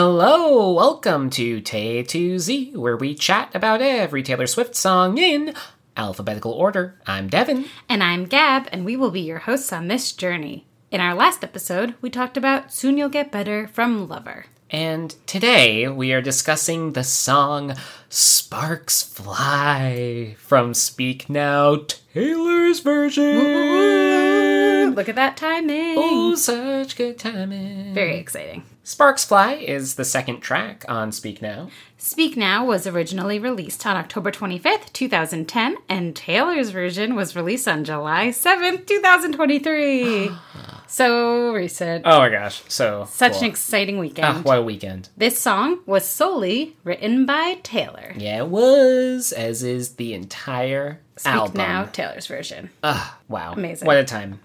Hello, welcome to Tay to Z, where we chat about every Taylor Swift song in alphabetical order. I'm Devin. And I'm Gab, and we will be your hosts on this journey. In our last episode, we talked about Soon You'll Get Better from Lover. And today we are discussing the song Sparks Fly from Speak Now Taylor's version. Look at that timing. Oh, such good timing. Very exciting. Sparks Fly is the second track on Speak Now. Speak Now was originally released on October 25th, 2010, and Taylor's version was released on July 7th, 2023. so recent. Oh my gosh, so Such cool. an exciting weekend. Ah, what a weekend. This song was solely written by Taylor. Yeah, it was, as is the entire Speak album. Now, Taylor's version. Ugh, wow. Amazing. What a time.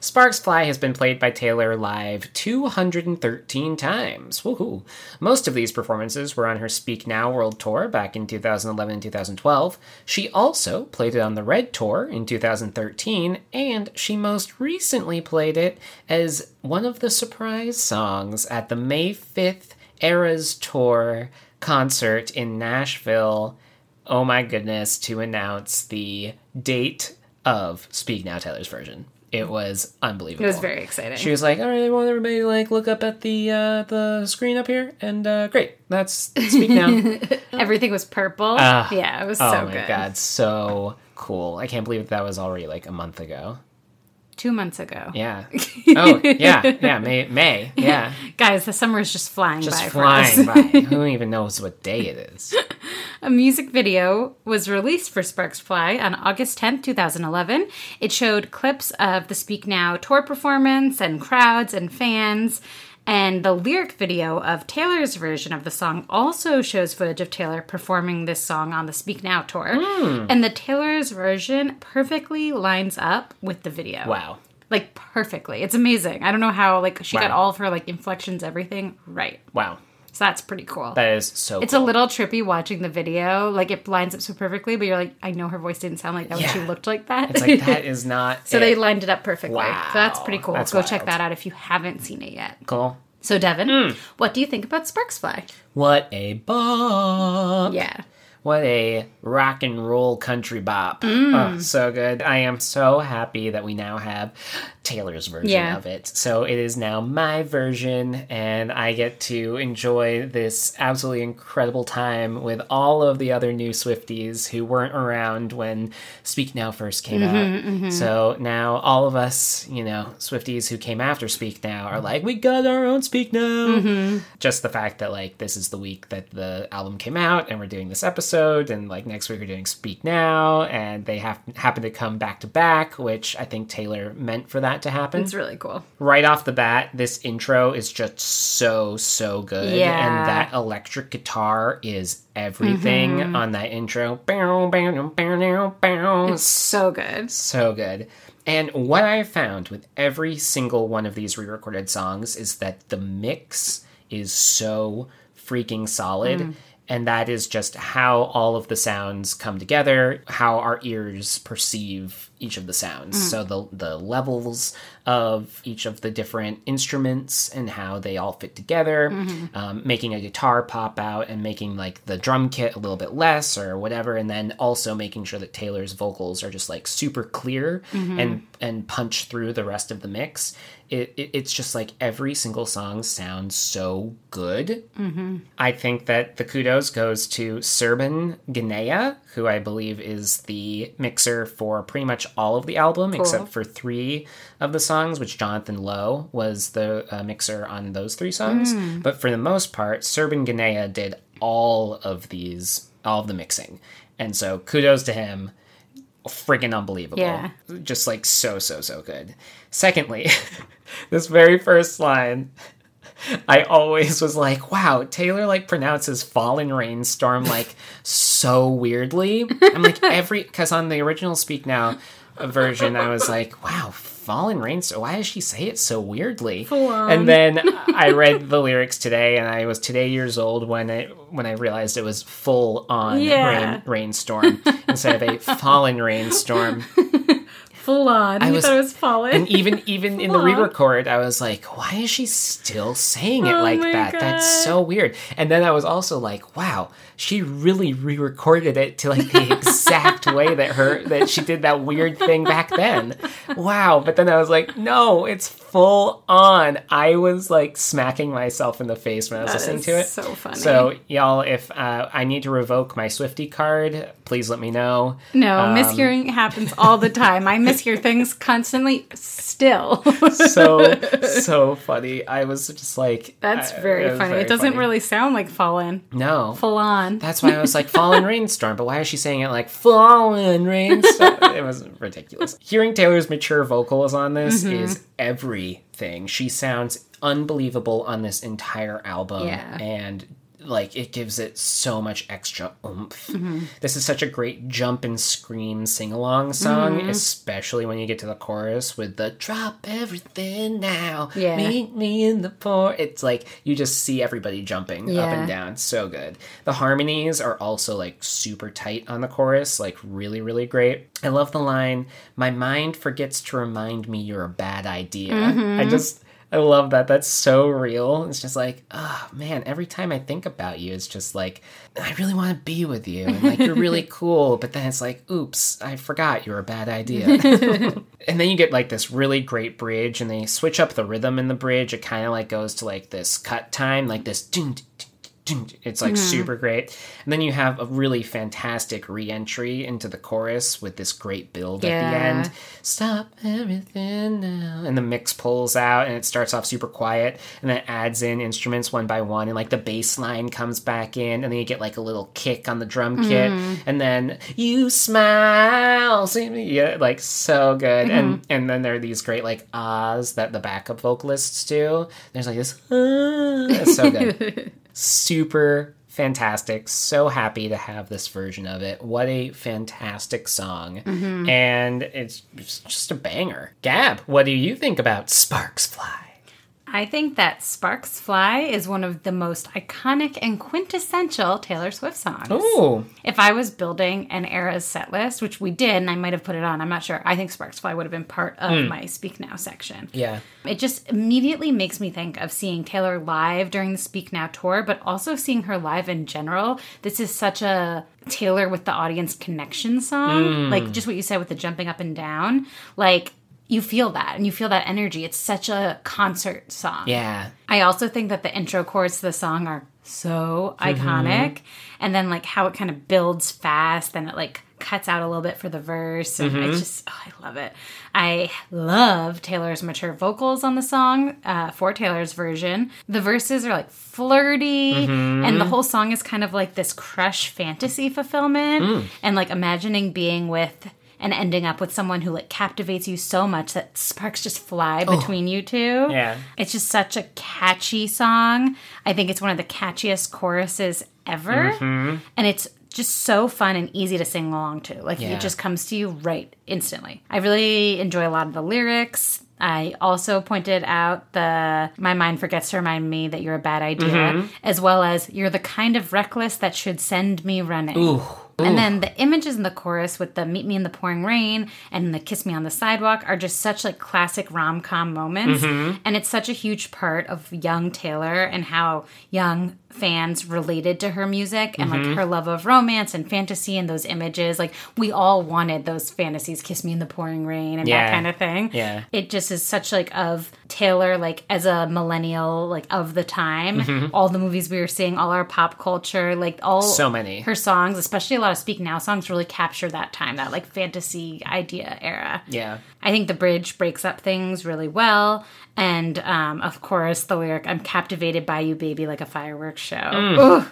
Sparks Fly has been played by Taylor live 213 times. Woohoo. Most of these performances were on her Speak Now World Tour back in 2011 and 2012. She also played it on the Red Tour in 2013, and she most recently played it as one of the surprise songs at the May 5th Eras Tour concert in Nashville. Oh my goodness, to announce the date of Speak Now Taylor's version. It was unbelievable. It was very exciting. She was like, "All right, I want everybody to like look up at the uh, the screen up here, and uh, great, that's Speak Now." Everything was purple. Ah. yeah, it was oh so my good. god, so cool! I can't believe that was already like a month ago. Two months ago. Yeah. Oh yeah, yeah. May May. Yeah. Guys, the summer is just flying Just by flying by. Who even knows what day it is? A music video was released for Sparks Fly on August 10th, 2011. It showed clips of the Speak Now tour performance and crowds and fans. And the lyric video of Taylor's version of the song also shows footage of Taylor performing this song on the Speak Now tour. Hmm. And the Taylor's version perfectly lines up with the video. Wow. Like perfectly. It's amazing. I don't know how like she got all of her like inflections, everything right. Wow. So that's pretty cool. That is so. It's a little trippy watching the video. Like it lines up so perfectly, but you're like, I know her voice didn't sound like that when she looked like that. It's like that is not. so it. they lined it up perfectly. Wow. So that's pretty cool. That's Go check that out if you haven't seen it yet. cool. So Devin, Hmm. what do you think about Sparks Fly? What a bop! Yeah. What a rock and roll country bop. Mm. Oh, so good. I am so happy that we now have Taylor's version Yeah. of it. So it is now my version, and I get to enjoy this absolutely incredible time with all of the other new Swifties who weren't around when Speak Now first came Mm-hmm, out. So now all of us, you know, Swifties who came after Speak Now are like, we got our own Speak Now. Mm-hmm. Just the fact that, like, this is the week that the album came out, and we're doing this episode, and like next week we're doing Speak Now, and they have happen to come back to back, which I think Taylor meant for that to happen. It's really cool. right off the bat, this intro is just so so good, Yeah. and that electric guitar is everything Mm-hmm. on that intro. It's so good. So good. And what I found with every single one of these re recorded songs is that the mix is so freaking solid. And that is just how all of the sounds come together, how our ears perceive each of the sounds. Mm. So the the levels of each of the different instruments and how they all fit together, mm-hmm. um, making a guitar pop out and making like the drum kit a little bit less or whatever, and then also making sure that Taylor's vocals are just like super clear mm-hmm. and and punch through the rest of the mix. It, it it's just like every single song sounds so good. Mm-hmm. I think that the kudos goes to Serban Ghenea, who I believe is the mixer for pretty much all of the album, except for three of the songs, which Jonathan Low was the uh, mixer on those three songs. But for the most part, Serban Ghenea did all of these, all of the mixing. And so kudos to him. Friggin' unbelievable. Yeah. Just like so, so, so good. Secondly, this very first line I always was like, wow, Taylor like pronounces fallen rainstorm like so weirdly. I'm like every because on the original Speak Now version, I was like, wow, fallen rainstorm. Why does she say it so weirdly? And then I read the lyrics today, and I was today years old when I when I realized it was full on Yeah. rain, rainstorm instead of a fallen rainstorm. Full on. I was- thought it was fallen. And even even in the re-record, I was like, why is she still saying it Oh like that? That's so weird. And then I was also like, wow, she really re-recorded it to like the exact way that her that she did that weird thing back then. Wow. But then I was like, no, it's full on. I was like smacking myself in the face when I was That listening is to it. so funny. So y'all, if uh, I need to revoke my Swiftie card, please let me know. no, Um, mishearing happens all the time. I mishear things constantly still. so so funny. I was just like That's uh, very funny. very it doesn't funny. really sound like fallen. no. Full on. That's why I was like fallen rainstorm, but why is she saying it like fallen rainstorm? it was ridiculous. Hearing Taylor's mature vocals on this Mm-hmm. is everything. She sounds unbelievable on this entire album Yeah. and like it gives it so much extra oomph. Mm-hmm. This is such a great jump and scream sing along song, Mm-hmm. especially when you get to the chorus with the drop everything now. Yeah. Meet me in the port. It's like you just see everybody jumping up and down. So good. The harmonies are also like super tight on the chorus, like really, really great. I love the line, My mind forgets to remind me you're a bad idea. Mm-hmm. I just I love that. That's so real. It's just like, oh man, every time I think about you, it's just like, I really want to be with you. And like, you're really cool. But then it's like, oops, I forgot you're a bad idea. and then you get like this really great bridge, and they switch up the rhythm in the bridge. It kind of like goes to like this cut time, like this. It's like hmm. super great. And then you have a really fantastic re entry into the chorus with this great build at the end. Stop everything now. And the mix pulls out and it starts off super quiet and then adds in instruments one by one and like the bass line comes back in and then you get like a little kick on the drum kit hmm. and then you smile. See me? Yeah, like so good. And mm-hmm. and then there are these great like ahs that the backup vocalists do. There's like this ah, it's so good super fantastic. So happy to have this version of it. What a fantastic song. Mm-hmm. And it's it's just a banger. Gab, what do you think about Sparks Fly? I think that Sparks Fly is one of the most iconic and quintessential Taylor Swift songs. Ooh. If I was building an era's set list, which we did, and I might have put it on, I'm not sure. I think Sparks Fly would have been part of Hmm. my Speak Now section. Yeah. It just immediately makes me think of seeing Taylor live during the Speak Now tour, but also seeing her live in general. This is such a Taylor with the audience connection song. Mm. Like just what you said with the jumping up and down. Like you feel that and you feel that energy. It's such a concert song. Yeah. I also think that the intro chords to the song are so Mm-hmm. iconic. And then like how it kind of builds fast and it like cuts out a little bit for the verse. And Mm-hmm. I just, oh, I love it. I love Taylor's mature vocals on the song uh, for Taylor's version. The verses are like flirty Mm-hmm. and the whole song is kind of like this crush fantasy fulfillment Mm. and like imagining being with and ending up with someone who like captivates you so much that sparks just fly between you two. Oh. Yeah. It's just such a catchy song. I think it's one of the catchiest choruses ever. Mm-hmm. And it's just so fun and easy to sing along to. Like Yeah. it just comes to you right instantly. I really enjoy a lot of the lyrics. I also pointed out the my mind forgets to remind me that you're a bad idea, Mm-hmm. as well as you're the kind of reckless that should send me running. Ooh. And then the images in the chorus with the meet me in the pouring rain and the kiss me on the sidewalk are just such like classic rom com moments. Mm-hmm. And it's such a huge part of young Taylor and how young fans related to her music and like her love of romance and fantasy and those images. Like we all wanted those fantasies, kiss me in the pouring rain and Yeah. that kind of thing. Yeah. It just is such like of Taylor, like as a millennial, like of the time, all the movies we were seeing, all our pop culture, like all So many. her songs, especially a lot of Speak Now songs, really capture that time, that like fantasy idea era. Yeah. I think the bridge breaks up things really well. And um, of course, the lyric, I'm captivated by you, baby, like a fireworks show. Ooh,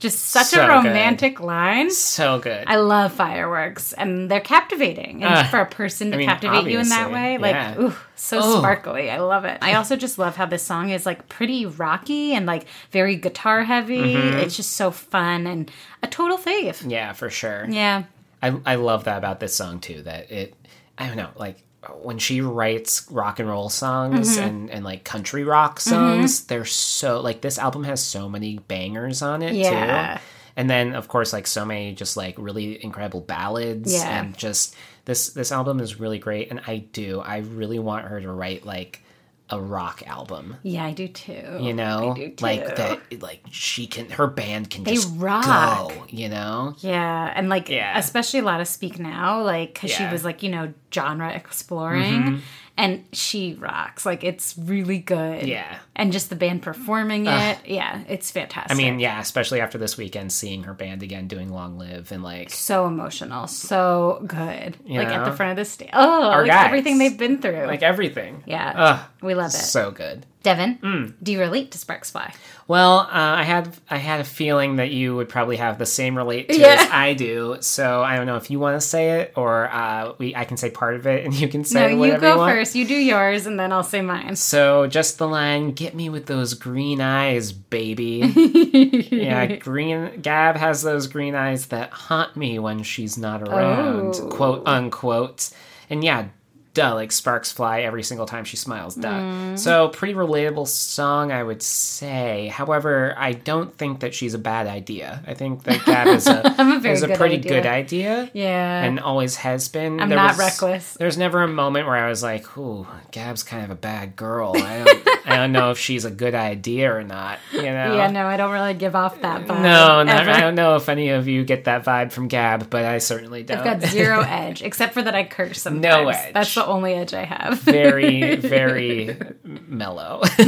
just such Mm. So a good. romantic line. So good. I love fireworks, and they're captivating. And Uh, for a person to I mean, captivate you in that way, like, yeah. ooh, so Oh. sparkly. I love it. I also just love how this song is like pretty rocky and like very guitar heavy. Mm-hmm. It's just so fun and a total fave. yeah, for sure. Yeah. I, I love that about this song too. That it, I don't know, like when she writes rock and roll songs Mm-hmm. and, and like country rock songs, they're so like this album has so many bangers on it Yeah. too. and then of course like so many just like really incredible ballads Yeah. and just this this album is really great and i do i really want her to write like a rock album Yeah, I do too. you know I do too. like that like she can her band can They just rock. go you know Yeah, and like Yeah. especially a lot of Speak Now, like because she was like you know genre exploring, mm-hmm. And she rocks. Like it's really good. Yeah. and just the band performing it. Yeah, it's fantastic. i mean yeah especially after this weekend seeing her band again doing long live and like so emotional, so good. like at the front of the stage. Oh, like guys. everything they've been through. like everything yeah, Ugh, we love it. so good Devin, Mm. do you relate to Sparks Fly? Well, uh, I had I had a feeling that you would probably have the same relate to Yeah. as I do. So I don't know if you want to say it or uh, we I can say part of it and you can say No, you whatever go you first. You do yours, and then I'll say mine. So just the line, "Get me with those green eyes, baby." yeah, green. Gab has those green eyes that haunt me when she's not around, Oh. quote unquote. And yeah, duh, like sparks fly every single time she smiles. Duh. Mm. So pretty relatable song, I would say. However, I don't think that she's a bad idea. I think that Gab is a, a is a pretty idea. good idea. Yeah, And always has been. I'm There not was- reckless. There's never a moment where I was like, "Ooh, Gab's kind of a bad girl. I don't, I don't know if she's a good idea or not." You know? yeah, no, I don't really give off that vibe. No, not. I don't know if any of you get that vibe from Gab, but I certainly don't. I've got zero edge, except for that I curse sometimes. No edge. That's the only edge I have. very, very mellow.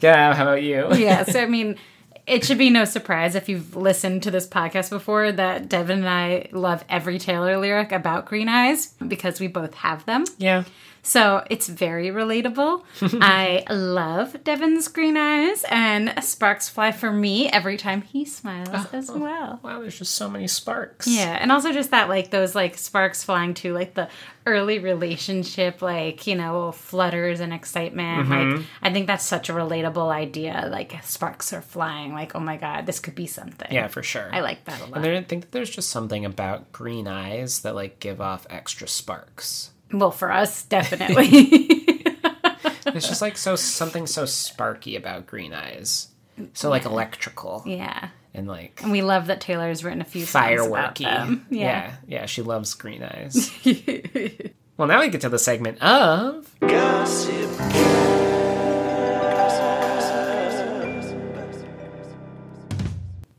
Gab, how about you? yeah, so I mean, it should be no surprise if you've listened to this podcast before that Devin and I love every Taylor lyric about green eyes because we both have them. Yeah. So it's very relatable. I love Devin's green eyes, and sparks fly for me every time he smiles oh, as oh. well. Wow, there's just so many sparks. Yeah, and also just that like those like sparks flying to like the early relationship, like you know flutters and excitement. Like mm-hmm. I think that's such a relatable idea. Like sparks are flying. Like oh my god, this could be something. Yeah, for sure. I like that a lot. And I think that there's just something about green eyes that like give off extra sparks. Well, for us, definitely. It's just like so something so sparky about green eyes. So like electrical yeah, and like and we love that Taylor's written a few songs about fireworky. yeah. Yeah. yeah, she loves green eyes. well, now we get to the segment of Gossip.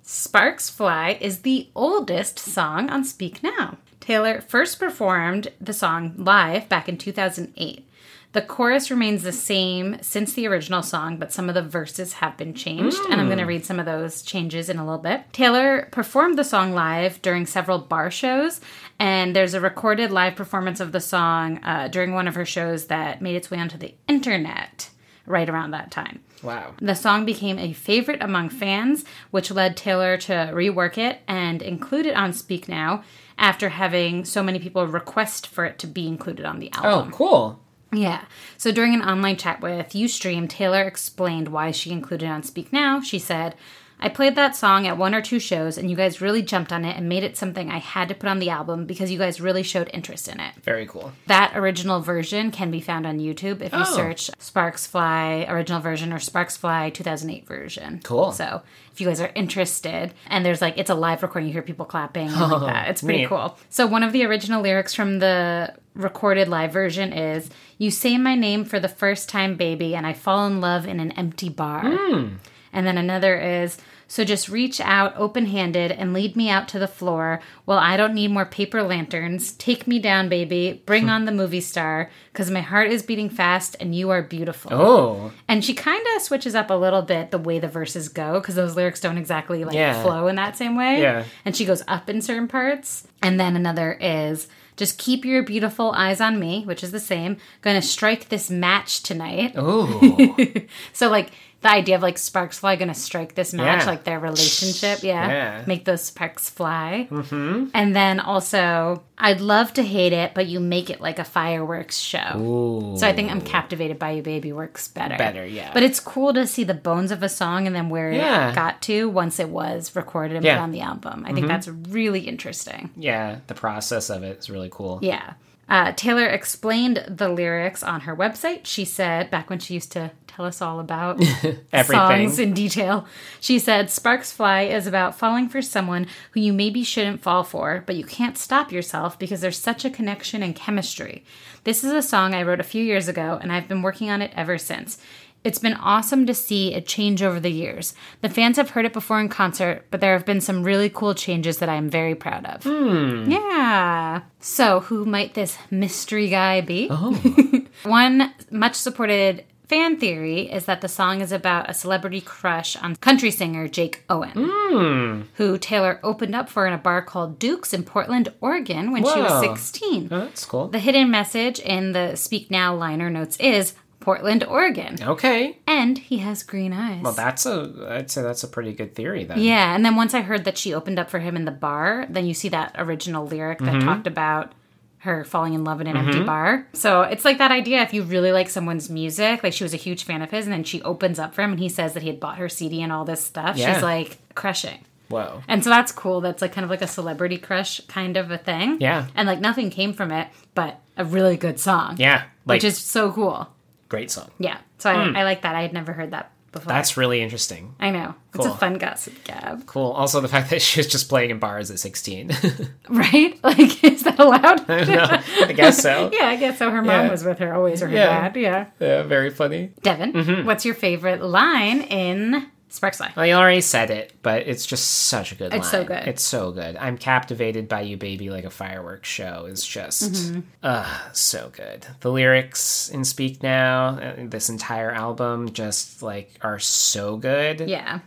Sparks Fly is the oldest song on Speak Now. Taylor first performed the song live back in 2008. The chorus remains the same since the original song, but some of the verses have been changed, and I'm going to read some of those changes in a little bit. Taylor performed the song live during several bar shows, and there's a recorded live performance of the song uh, during one of her shows that made its way onto the internet right around that time. Wow. The song became a favorite among fans, which led Taylor to rework it and include it on Speak Now after having so many people request for it to be included on the oh, album. Oh, cool. Yeah. So during an online chat with Ustream, Taylor explained why she included it on Speak Now. She said, I played that song at one or two shows, and you guys really jumped on it and made it something I had to put on the album because you guys really showed interest in it. Very cool. That original version can be found on YouTube if you Oh. search Sparks Fly original version or Sparks Fly 2008 version. Cool. So if you guys are interested, and there's like it's a live recording, you hear people clapping and like that. It's pretty neat. cool. So one of the original lyrics from the recorded live version is "You say my name for the first time, baby, and I fall in love in an empty bar." Hmm. And then another is so just reach out open handed and lead me out to the floor. Well, I don't need more paper lanterns. Take me down, baby. Bring hmm. on the movie star, because my heart is beating fast and you are beautiful. Oh, And she kind of switches up a little bit the way the verses go, because those lyrics don't exactly like Yeah. flow in that same way. Yeah. And she goes up in certain parts. And then another is just keep your beautiful eyes on me, which is the same. Gonna strike this match tonight. oh, So like the idea of like sparks fly gonna strike this match, Yeah. like their relationship, yeah, Yeah. make those sparks fly. Mm-hmm. And then also, I'd love to hate it, but you make it like a fireworks show. Ooh. So I think I'm captivated by you, baby works better. Better, yeah. But it's cool to see the bones of a song and then where Yeah. it got to once it was recorded and. Mm-hmm. put on the album. I think that's really interesting. yeah, the process of it is really cool. Yeah. Uh, Taylor explained the lyrics on her website. She said, back when she used to tell us all about songs in detail, she said, Sparks Fly is about falling for someone who you maybe shouldn't fall for, but you can't stop yourself because there's such a connection and chemistry. This is a song I wrote a few years ago, and I've been working on it ever since. It's been awesome to see it change over the years. The fans have heard it before in concert, but there have been some really cool changes that I am very proud of. Hmm. Yeah. So, who might this mystery guy be? Oh. One much supported fan theory is that the song is about a celebrity crush on country singer Jake Owen, hmm. who Taylor opened up for in a bar called Duke's in Portland, Oregon when she was 16. Oh, that's cool. The hidden message in the Speak Now liner notes is Portland, Oregon. Okay. And he has green eyes. Well, that's a. I'd say that's a pretty good theory then. yeah, and then once I heard that she opened up for him in the bar, then you see that original lyric that mm-hmm. talked about her falling in love in an empty mm-hmm. bar. So it's like that idea if you really like someone's music, like she was a huge fan of his, and then she opens up for him and he says that he had bought her CD and all this stuff. Yeah. She's like crushing. Whoa. And so that's cool. That's like kind of like a celebrity crush kind of a thing. Yeah. And like nothing came from it, but a really good song. Yeah. Like which is so cool. Great song. Yeah. So I, I like that. I had never heard that before. That's really interesting. I know. Cool. It's a fun gossip gab. Cool. Also, the fact that she was just playing in bars at 16. Right? Like, is that allowed? I guess so. yeah, I guess so. Her mom Yeah. was with her always, or her Yeah. dad. Yeah. Yeah, very funny. Devin, Mm-hmm. what's your favorite line in Sparks Fly? I already said it, but it's just such a good It's line. so good. It's so good. I'm captivated by you, baby, like a fireworks show. Is just, Mm-hmm. uh, so good. The lyrics in Speak Now, uh, this entire album, just like are so good. Yeah.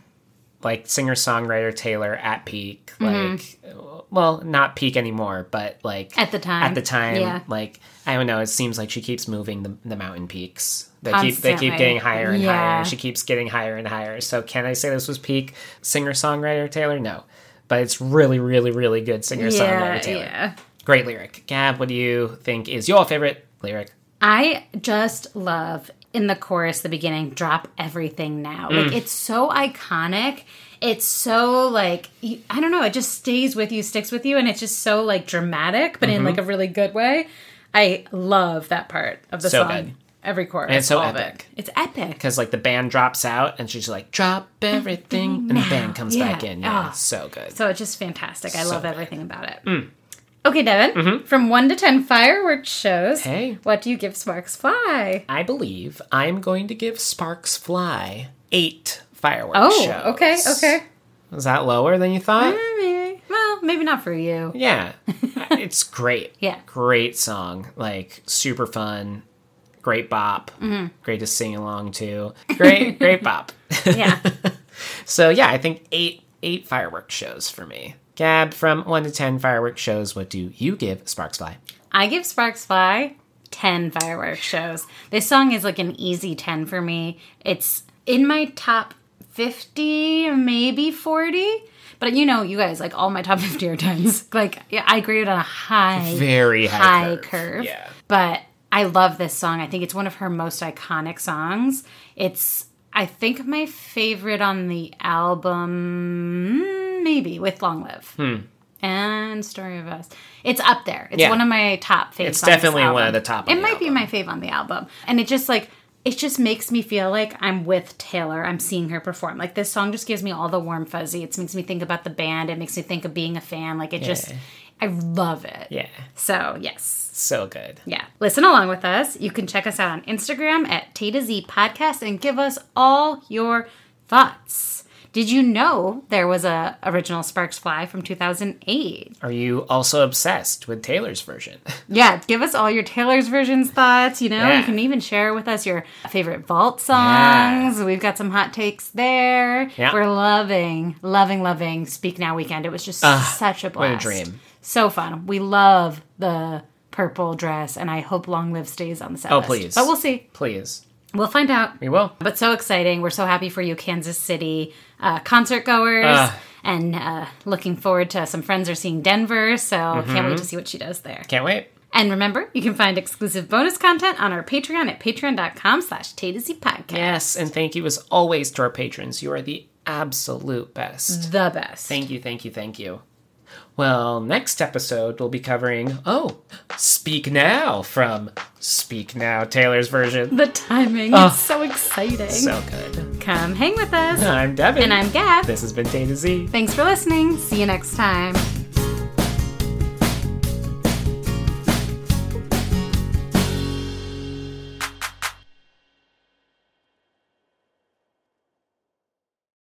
Like singer songwriter Taylor at peak. Like, well, not peak anymore, but like Mm-hmm. At the time. At the time, Yeah. like I don't know. It seems like she keeps moving the, the mountain peaks. They keep they keep getting higher and Yeah. higher. She keeps getting higher and higher. So can I say this was peak singer songwriter Taylor? No, but it's really, really, really good singer Yeah. songwriter Taylor. Yeah. Great lyric. Gab, what do you think is your favorite lyric? I just love in the chorus, the beginning, drop everything now. Mm. Like, it's so iconic. It's so, like, I don't know, it just stays with you, sticks with you, and it's just so, like, dramatic, but Mm-hmm. in, like, a really good way. I love that part of the So song. good. Every chorus. And it's so epic. It. It's epic. Because like the band drops out and she's like, drop everything, and the band comes Yeah. back in. Yeah, Ah. so good. So it's just fantastic. I So love good. everything about it. Okay, Devin, from 1 to 10 fireworks shows, Mm-hmm. Hey. what do you give Sparks Fly? I believe I'm going to give Sparks Fly eight fireworks Oh, shows. okay, okay. Is that lower than you thought? Maybe. Well, maybe not for you. Yeah, it's great. Yeah. great song. Like super fun, great bop, Mm-hmm. great to sing along to. Great, great bop. Yeah. So yeah, I think eight eight fireworks shows for me. Gab, from one to ten fireworks shows, what do you give Sparks Fly? I give Sparks Fly 10 fireworks shows. This song is like an easy 10 for me. It's in my top 50, maybe 40. But you know, you guys, like all my top 50 are 10s. Like, yeah, I graded on a high, Very high, curve. curve. Yeah. But I love this song. I think it's one of her most iconic songs. It's, I think, my favorite on the album, maybe with Long Live. And Story of Us. It's up there. It's Hmm. Yeah. one of my top favorites. It's on definitely one of the top on It the might be my fave on the album. And it just like it just makes me feel like I'm with Taylor. I'm seeing her perform. Like this song just gives me all the warm fuzzy. It makes me think about the band. It makes me think of being a fan. Like it just I love it. Yeah, So yes. So good. Yeah. Listen along with us. You can check us out on Instagram at T to Z Podcast and give us all your thoughts. Did you know there was a original Sparks Fly from 2008? Are you also obsessed with Taylor's version? Yeah, give us all your Taylor's versions thoughts. You know, Yeah. you can even share with us your favorite vault songs. We've got some hot takes there. Yeah. We're loving, loving, loving Speak Now Weekend. It was just such a what a blast. dream. So fun. We love the purple dress, and I hope Long Live stays on the set Oh, list. please. But we'll see. Please, We'll find out. we will. But so exciting. We're so happy for you, Kansas City uh, concert goers. Ah. and uh, looking forward to some friends are seeing Denver. So can't Mm-hmm. wait to see what she does there. Can't wait. And remember, you can find exclusive bonus content on our Patreon at patreon.com slash podcast. Yes, and thank you as always to our patrons. You are the absolute best. The best. Thank you, thank you, thank you. Well, next episode we'll be covering, oh, Speak Now from Speak Now, Taylor's version. The timing Oh. is so exciting. So good. Come hang with us. I'm Devin. And I'm Gab. This has been Tay to Z. Thanks for listening. See you next time.